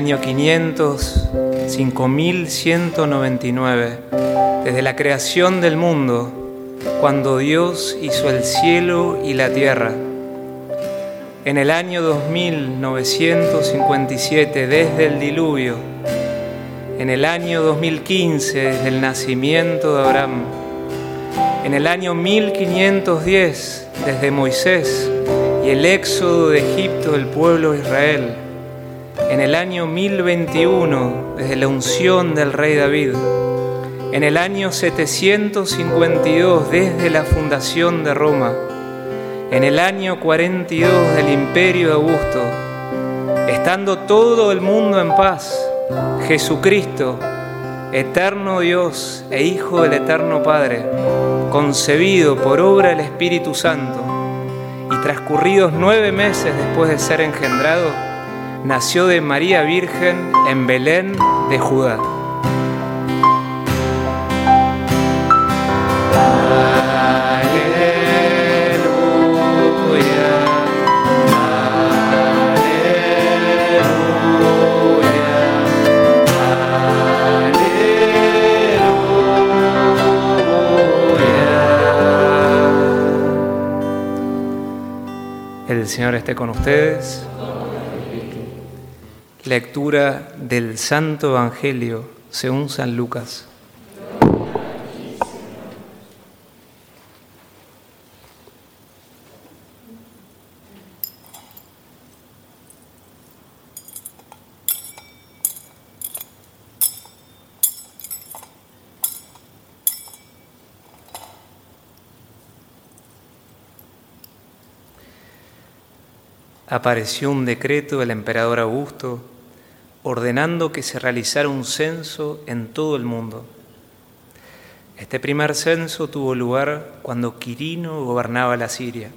año 500, 5199, desde la creación del mundo, cuando Dios hizo el cielo y la tierra. En el año 2957, desde el diluvio, en el año 2015, desde el nacimiento de Abraham, en el año 1510, desde Moisés y el éxodo de Egipto del pueblo de Israel, en el año 1021, desde la unción del rey David, en el año 752, desde la fundación de Roma, en el año 42 del imperio de Augusto, estando todo el mundo en paz, Jesucristo, eterno Dios e Hijo del Eterno Padre, concebido por obra del Espíritu Santo, y transcurridos nueve meses después de ser engendrado, nació de María Virgen en Belén de Judá. El Señor esté con ustedes. Lectura del Santo Evangelio según San Lucas. apareció un decreto del emperador Augusto ordenando que se realizara un censo en todo el mundo. Este primer censo tuvo lugar cuando Quirino gobernaba la Siria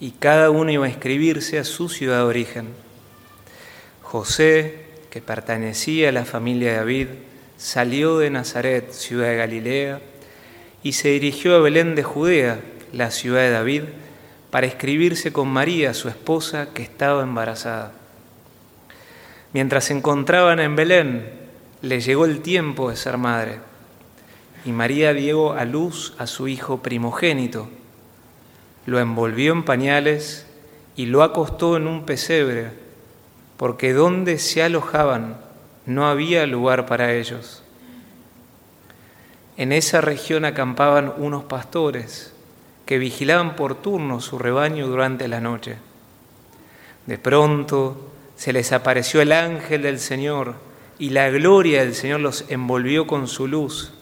y cada uno iba a inscribirse a su ciudad de origen. José, que pertenecía a la familia de David, salió de Nazaret, ciudad de Galilea, y se dirigió a Belén de Judea, la ciudad de David, para escribirse con María, su esposa, que estaba embarazada. Mientras se encontraban en Belén, le llegó el tiempo de ser madre, y María dio a luz a su hijo primogénito. Lo envolvió en pañales y lo acostó en un pesebre, porque donde se alojaban no había lugar para ellos. En esa región acampaban unos pastores que vigilaban por turno su rebaño durante la noche. De pronto se les apareció el ángel del Señor y la gloria del Señor los envolvió con su luz.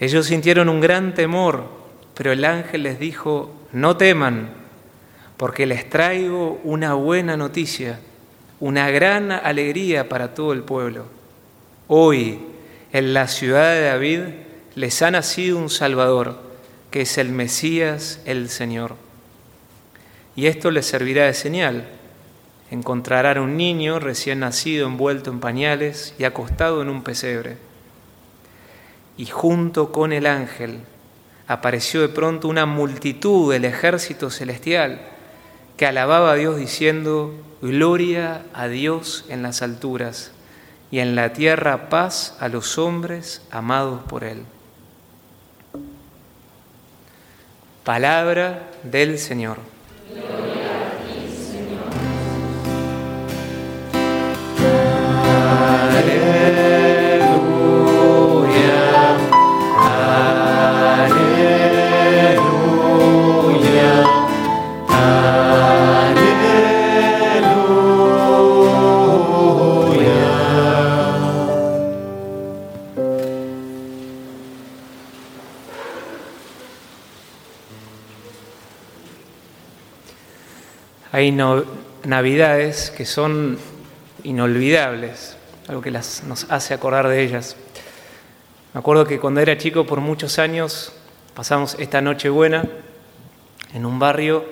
Ellos sintieron un gran temor, pero el ángel les dijo, no teman, porque les traigo una buena noticia, una gran alegría para todo el pueblo. Hoy, en la ciudad de David, les ha nacido un Salvador que es el Mesías, el Señor. Y esto les servirá de señal. Encontrarán un niño recién nacido envuelto en pañales y acostado en un pesebre. Y junto con el ángel apareció de pronto una multitud del ejército celestial que alababa a Dios diciendo, Gloria a Dios en las alturas y en la tierra paz a los hombres amados por Él. Palabra del Señor. Hay navidades que son inolvidables, algo que las, nos hace acordar de ellas. Me acuerdo que cuando era chico, por muchos años, pasamos esta noche buena en un barrio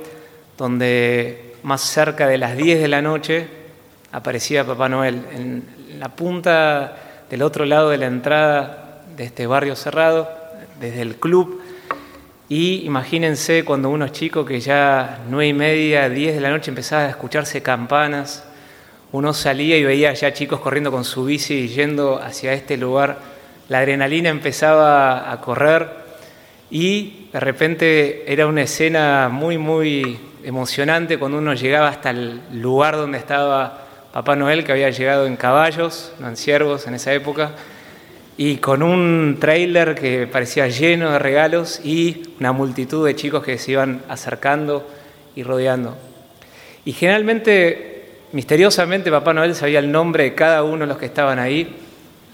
donde más cerca de las 10 de la noche aparecía Papá Noel. En la punta del otro lado de la entrada de este barrio cerrado, desde el club, y imagínense cuando uno es chico que ya nueve y media, diez de la noche empezaba a escucharse campanas uno salía y veía ya chicos corriendo con su bici y yendo hacia este lugar. La adrenalina empezaba a correr y de repente era una escena muy, muy emocionante cuando uno llegaba hasta el lugar donde estaba Papá Noel, que había llegado en caballos, no en ciervos en esa época, y con un trailer que parecía lleno de regalos y una multitud de chicos que se iban acercando y rodeando. Y generalmente, misteriosamente, Papá Noel sabía el nombre de cada uno de los que estaban ahí.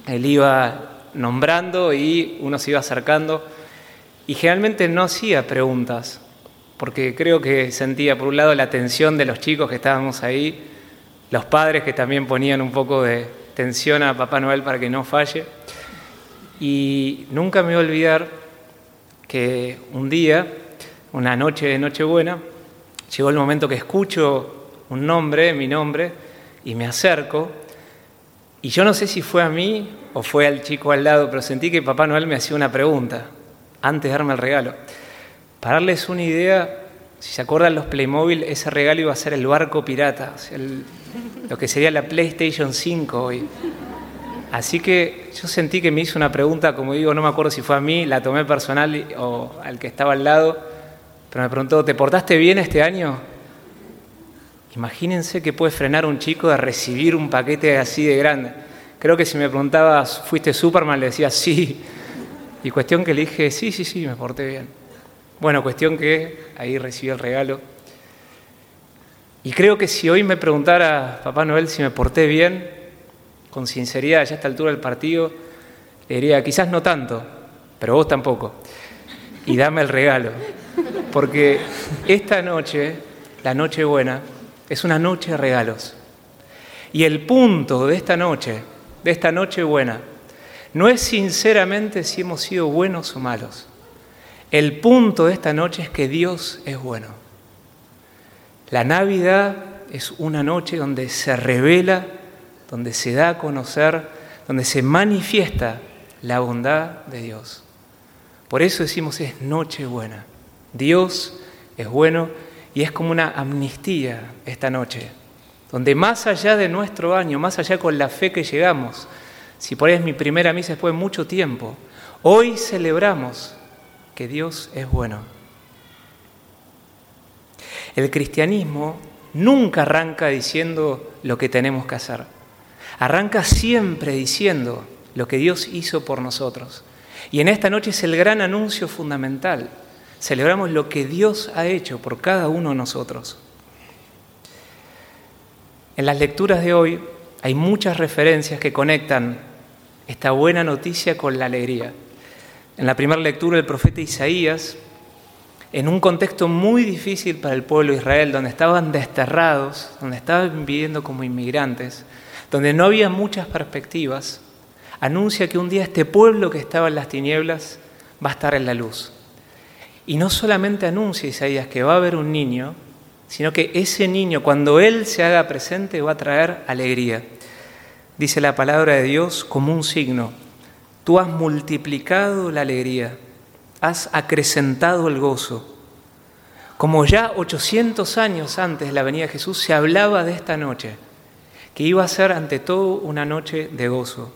Él iba nombrando y uno se iba acercando. Y generalmente no hacía preguntas, porque creo que sentía por un lado la atención de los chicos que estábamos ahí, los padres que también ponían un poco de tensión a Papá Noel para que no falle. Y nunca me voy a olvidar que un día, una noche de Nochebuena, llegó el momento que escucho un nombre, mi nombre, y me acerco. Y yo no sé si fue a mí o fue al chico al lado, pero sentí que Papá Noel me hacía una pregunta antes de darme el regalo. Para darles una idea, si se acuerdan los Playmobil, ese regalo iba a ser el barco pirata, lo que sería la PlayStation 5 hoy. Así que yo sentí que me hizo una pregunta, como digo, no me acuerdo si fue a mí, la tomé personal o al que estaba al lado, pero me preguntó, ¿te portaste bien este año? Imagínense que puede frenar un chico de recibir un paquete así de grande. Creo que si me preguntabas, ¿fuiste Superman? Le decía sí. Y cuestión que le dije, sí, sí, sí, me porté bien. Bueno, cuestión que ahí recibí el regalo. Y creo que si hoy me preguntara Papá Noel si me porté bien, con sinceridad, ya a esta altura del partido, le diría, quizás no tanto, pero vos tampoco. Y dame el regalo. Porque esta noche, la noche buena, es una noche de regalos. Y el punto de esta noche, de esta noche buena, no es sinceramente si hemos sido buenos o malos. El punto de esta noche es que Dios es bueno. La Navidad es una noche donde se revela donde se da a conocer, donde se manifiesta la bondad de Dios. Por eso decimos es noche buena. Dios es bueno y es como una amnistía esta noche, donde más allá de nuestro año, más allá con la fe que llegamos, si por ahí es mi primera misa después de mucho tiempo, hoy celebramos que Dios es bueno. El cristianismo nunca arranca diciendo lo que tenemos que hacer. Arranca siempre diciendo lo que Dios hizo por nosotros. Y en esta noche es el gran anuncio fundamental. Celebramos lo que Dios ha hecho por cada uno de nosotros. En las lecturas de hoy hay muchas referencias que conectan esta buena noticia con la alegría. En la primera lectura del profeta Isaías, en un contexto muy difícil para el pueblo de Israel, donde estaban desterrados, donde estaban viviendo como inmigrantes, donde no había muchas perspectivas, anuncia que un día este pueblo que estaba en las tinieblas va a estar en la luz. Y no solamente anuncia Isaías que va a haber un niño, sino que ese niño, cuando Él se haga presente, va a traer alegría. Dice la palabra de Dios como un signo. Tú has multiplicado la alegría, has acrecentado el gozo. Como ya 800 años antes de la venida de Jesús se hablaba de esta noche, que iba a ser ante todo una noche de gozo.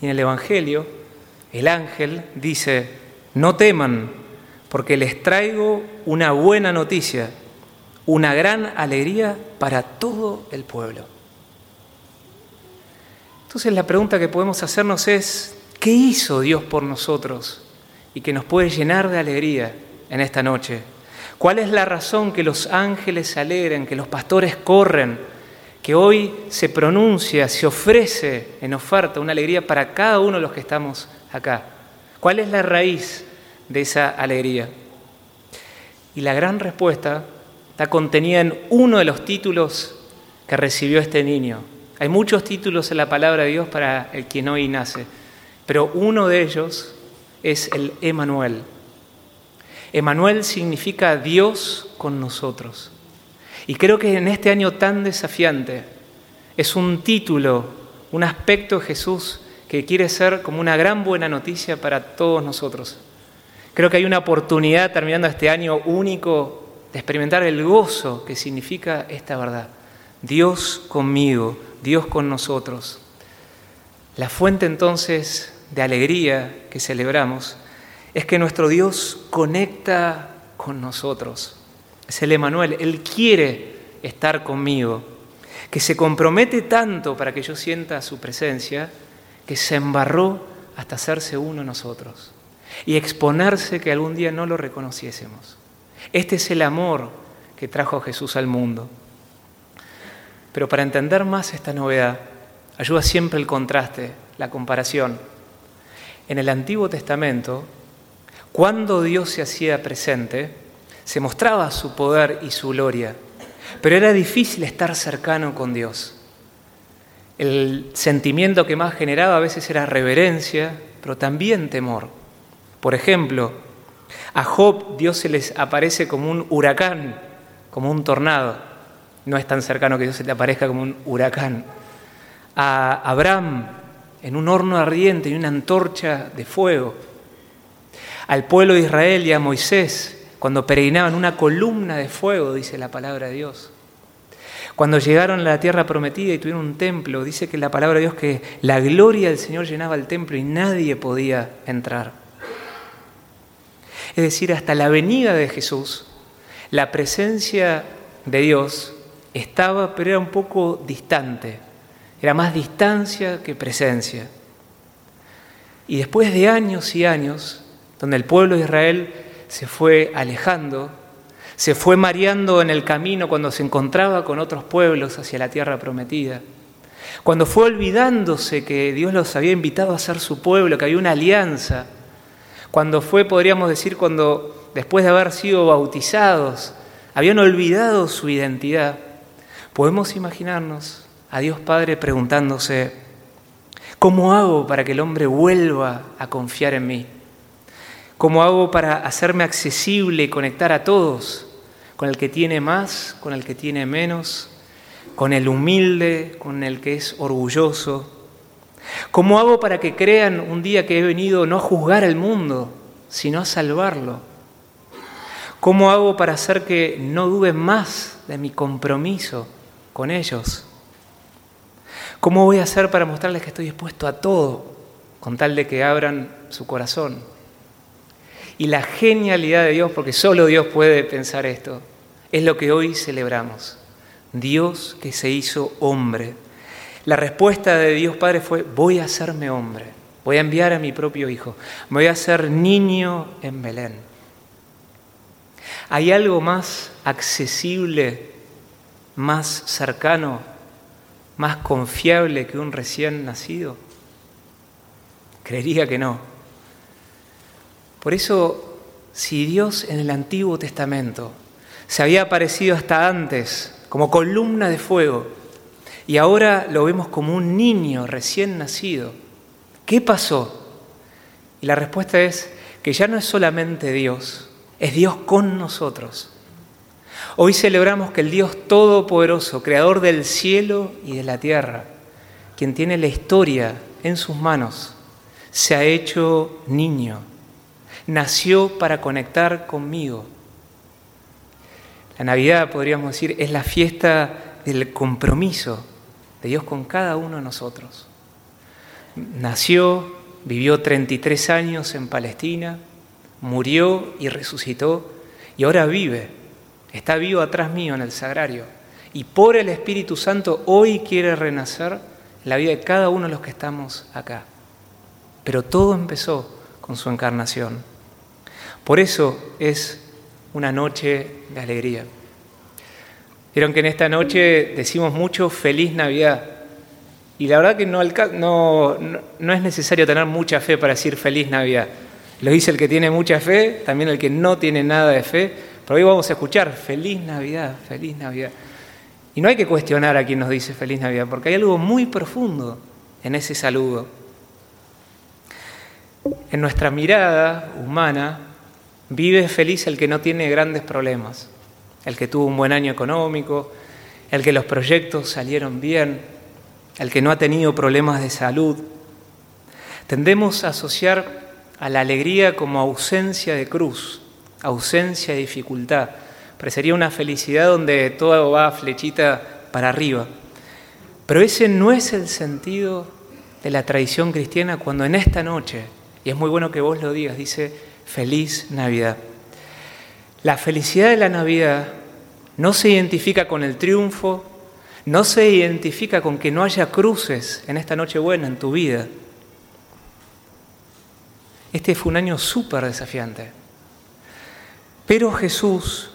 Y en el Evangelio, el ángel dice, no teman, porque les traigo una buena noticia, una gran alegría para todo el pueblo. Entonces la pregunta que podemos hacernos es, ¿qué hizo Dios por nosotros y que nos puede llenar de alegría en esta noche? ¿Cuál es la razón que los ángeles se alegren, que los pastores corren? que hoy se pronuncia, se ofrece en oferta una alegría para cada uno de los que estamos acá. ¿Cuál es la raíz de esa alegría? Y la gran respuesta está contenida en uno de los títulos que recibió este niño. Hay muchos títulos en la palabra de Dios para el quien hoy nace, pero uno de ellos es el Emanuel. Emanuel significa Dios con nosotros. Y creo que en este año tan desafiante es un título, un aspecto de Jesús que quiere ser como una gran buena noticia para todos nosotros. Creo que hay una oportunidad terminando este año único de experimentar el gozo que significa esta verdad. Dios conmigo, Dios con nosotros. La fuente entonces de alegría que celebramos es que nuestro Dios conecta con nosotros. Es el Emanuel, Él quiere estar conmigo, que se compromete tanto para que yo sienta su presencia, que se embarró hasta hacerse uno de nosotros y exponerse que algún día no lo reconociésemos. Este es el amor que trajo Jesús al mundo. Pero para entender más esta novedad, ayuda siempre el contraste, la comparación. En el Antiguo Testamento, cuando Dios se hacía presente, se mostraba su poder y su gloria, pero era difícil estar cercano con Dios. El sentimiento que más generaba a veces era reverencia, pero también temor. Por ejemplo, a Job Dios se les aparece como un huracán, como un tornado. No es tan cercano que Dios se te aparezca como un huracán. A Abraham en un horno ardiente y una antorcha de fuego. Al pueblo de Israel y a Moisés cuando peregrinaban una columna de fuego, dice la palabra de Dios. Cuando llegaron a la tierra prometida y tuvieron un templo, dice que la palabra de Dios que la gloria del Señor llenaba el templo y nadie podía entrar. Es decir, hasta la venida de Jesús, la presencia de Dios estaba, pero era un poco distante. Era más distancia que presencia. Y después de años y años, donde el pueblo de Israel se fue alejando, se fue mareando en el camino cuando se encontraba con otros pueblos hacia la tierra prometida, cuando fue olvidándose que Dios los había invitado a ser su pueblo, que había una alianza, cuando fue, podríamos decir, cuando después de haber sido bautizados, habían olvidado su identidad, podemos imaginarnos a Dios Padre preguntándose, ¿cómo hago para que el hombre vuelva a confiar en mí? ¿Cómo hago para hacerme accesible y conectar a todos? Con el que tiene más, con el que tiene menos, con el humilde, con el que es orgulloso. ¿Cómo hago para que crean un día que he venido no a juzgar al mundo, sino a salvarlo? ¿Cómo hago para hacer que no duden más de mi compromiso con ellos? ¿Cómo voy a hacer para mostrarles que estoy dispuesto a todo con tal de que abran su corazón? Y la genialidad de Dios, porque solo Dios puede pensar esto, es lo que hoy celebramos. Dios que se hizo hombre. La respuesta de Dios Padre fue, voy a hacerme hombre, voy a enviar a mi propio Hijo, me voy a hacer niño en Belén. ¿Hay algo más accesible, más cercano, más confiable que un recién nacido? Creería que no. Por eso, si Dios en el Antiguo Testamento se había aparecido hasta antes como columna de fuego y ahora lo vemos como un niño recién nacido, ¿qué pasó? Y la respuesta es que ya no es solamente Dios, es Dios con nosotros. Hoy celebramos que el Dios Todopoderoso, Creador del cielo y de la tierra, quien tiene la historia en sus manos, se ha hecho niño nació para conectar conmigo. La Navidad, podríamos decir, es la fiesta del compromiso de Dios con cada uno de nosotros. Nació, vivió 33 años en Palestina, murió y resucitó y ahora vive, está vivo atrás mío en el sagrario. Y por el Espíritu Santo hoy quiere renacer en la vida de cada uno de los que estamos acá. Pero todo empezó con su encarnación. Por eso es una noche de alegría. Vieron que en esta noche decimos mucho feliz Navidad. Y la verdad que no, no, no, es necesario tener mucha fe para decir feliz Navidad. Lo dice el que tiene mucha fe, también el que no tiene nada de fe. Pero hoy vamos a escuchar feliz Navidad, feliz Navidad. Y no hay que cuestionar a quien nos dice feliz Navidad, porque hay algo muy profundo en ese saludo. En nuestra mirada humana Vive feliz el que no tiene grandes problemas, el que tuvo un buen año económico, el que los proyectos salieron bien, el que no ha tenido problemas de salud. Tendemos a asociar a la alegría como ausencia de cruz, ausencia de dificultad. Parecería una felicidad donde todo va flechita para arriba. Pero ese no es el sentido de la tradición cristiana cuando en esta noche, y es muy bueno que vos lo digas, dice feliz Navidad. La felicidad de la Navidad no se identifica con el triunfo, no se identifica con que no haya cruces en esta noche buena en tu vida. Este fue un año súper desafiante. Pero Jesús,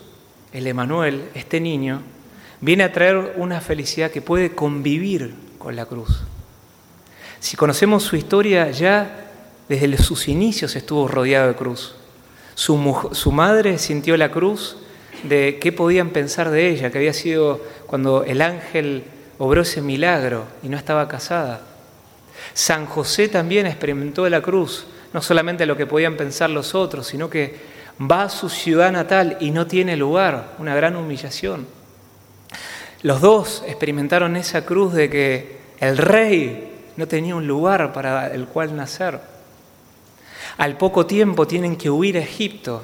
el Emanuel, este niño, viene a traer una felicidad que puede convivir con la cruz. Si conocemos su historia, ya desde sus inicios estuvo rodeado de cruz. Su, su, madre sintió la cruz de qué podían pensar de ella, que había sido cuando el ángel obró ese milagro y no estaba casada. San José también experimentó la cruz, no solamente lo que podían pensar los otros, sino que va a su ciudad natal y no tiene lugar, una gran humillación. Los dos experimentaron esa cruz de que el rey no tenía un lugar para el cual nacer. Al poco tiempo tienen que huir a Egipto.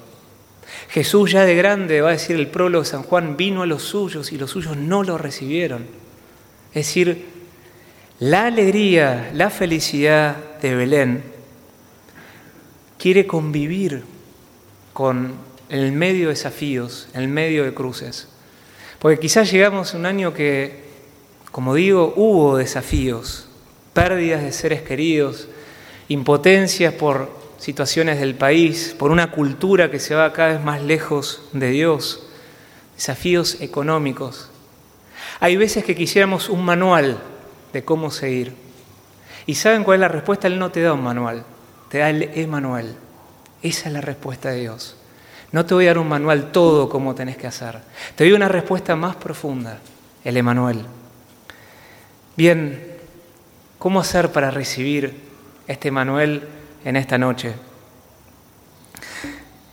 Jesús ya de grande, va a decir el prólogo de San Juan, vino a los suyos y los suyos no lo recibieron. Es decir, la alegría, la felicidad de Belén quiere convivir con el medio de desafíos, el medio de cruces. Porque quizás llegamos a un año que, como digo, hubo desafíos, pérdidas de seres queridos, impotencias por situaciones del país, por una cultura que se va cada vez más lejos de Dios, desafíos económicos. Hay veces que quisiéramos un manual de cómo seguir. ¿Y saben cuál es la respuesta? Él no te da un manual, te da el Emanuel. Esa es la respuesta de Dios. No te voy a dar un manual todo como tenés que hacer. Te doy una respuesta más profunda, el Emanuel. Bien, ¿cómo hacer para recibir este Emanuel en esta noche?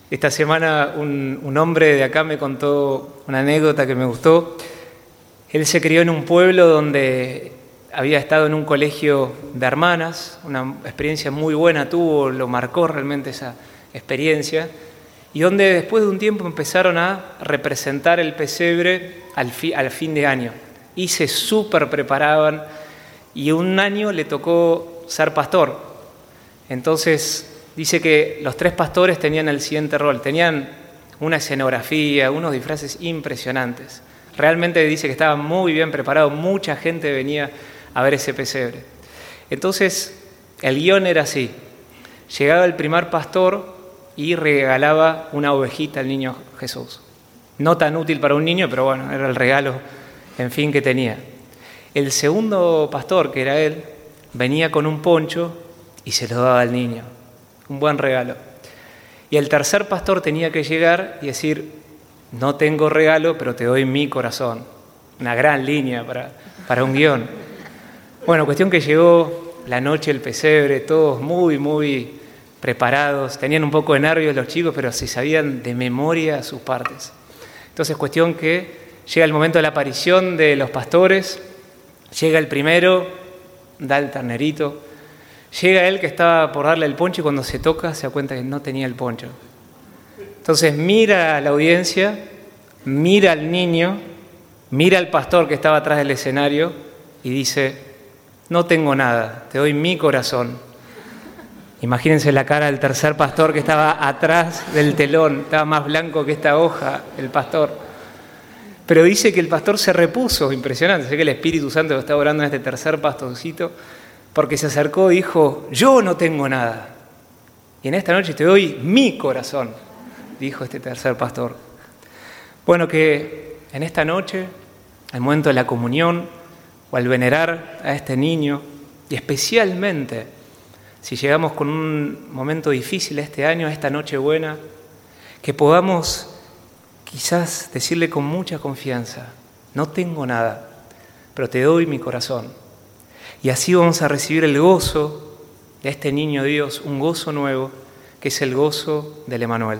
Esta semana un, hombre de acá me contó una anécdota que me gustó. Él se crió en un pueblo donde había estado en un colegio de hermanas, una experiencia muy buena tuvo, lo marcó realmente esa experiencia, y donde después de un tiempo empezaron a representar el pesebre al, al fin de año, y se súper preparaban, y un año le tocó ser pastor. Entonces dice que los tres pastores tenían el siguiente rol, tenían una escenografía, unos disfraces impresionantes. Realmente dice que estaba muy bien preparado, mucha gente venía a ver ese pesebre. Entonces, el guion era así. Llegaba el primer pastor y regalaba una ovejita al niño Jesús. No tan útil para un niño, pero bueno, era el regalo, en fin, que tenía. El segundo pastor, que era él, venía con un poncho y se lo daba al niño. Un buen regalo. Y el tercer pastor tenía que llegar y decir, no tengo regalo, pero te doy mi corazón. Una gran línea para, para un guion. Bueno, cuestión que llegó la noche el pesebre, todos muy, muy preparados, tenían un poco de nervios los chicos, pero se sabían de memoria sus partes. Entonces, cuestión que llega el momento de la aparición de los pastores, llega el primero, da el ternerito, llega él que estaba por darle el poncho y cuando se toca se da cuenta que no tenía el poncho. Entonces mira a la audiencia, mira al niño, mira al pastor que estaba atrás del escenario y dice, no tengo nada, te doy mi corazón. Imagínense la cara del tercer pastor que estaba atrás del telón, estaba más blanco que esta hoja, el pastor. Pero dice que el pastor se repuso, impresionante, sé que el Espíritu Santo está orando en este tercer pastorcito, porque se acercó y dijo, yo no tengo nada. Y en esta noche te doy mi corazón, dijo este tercer pastor. Bueno, que en esta noche, al momento de la comunión, o al venerar a este niño, y especialmente si llegamos con un momento difícil este año, esta noche buena, que podamos quizás decirle con mucha confianza, no tengo nada, pero te doy mi corazón. Y así vamos a recibir el gozo de este niño Dios, un gozo nuevo, que es el gozo del Emanuel.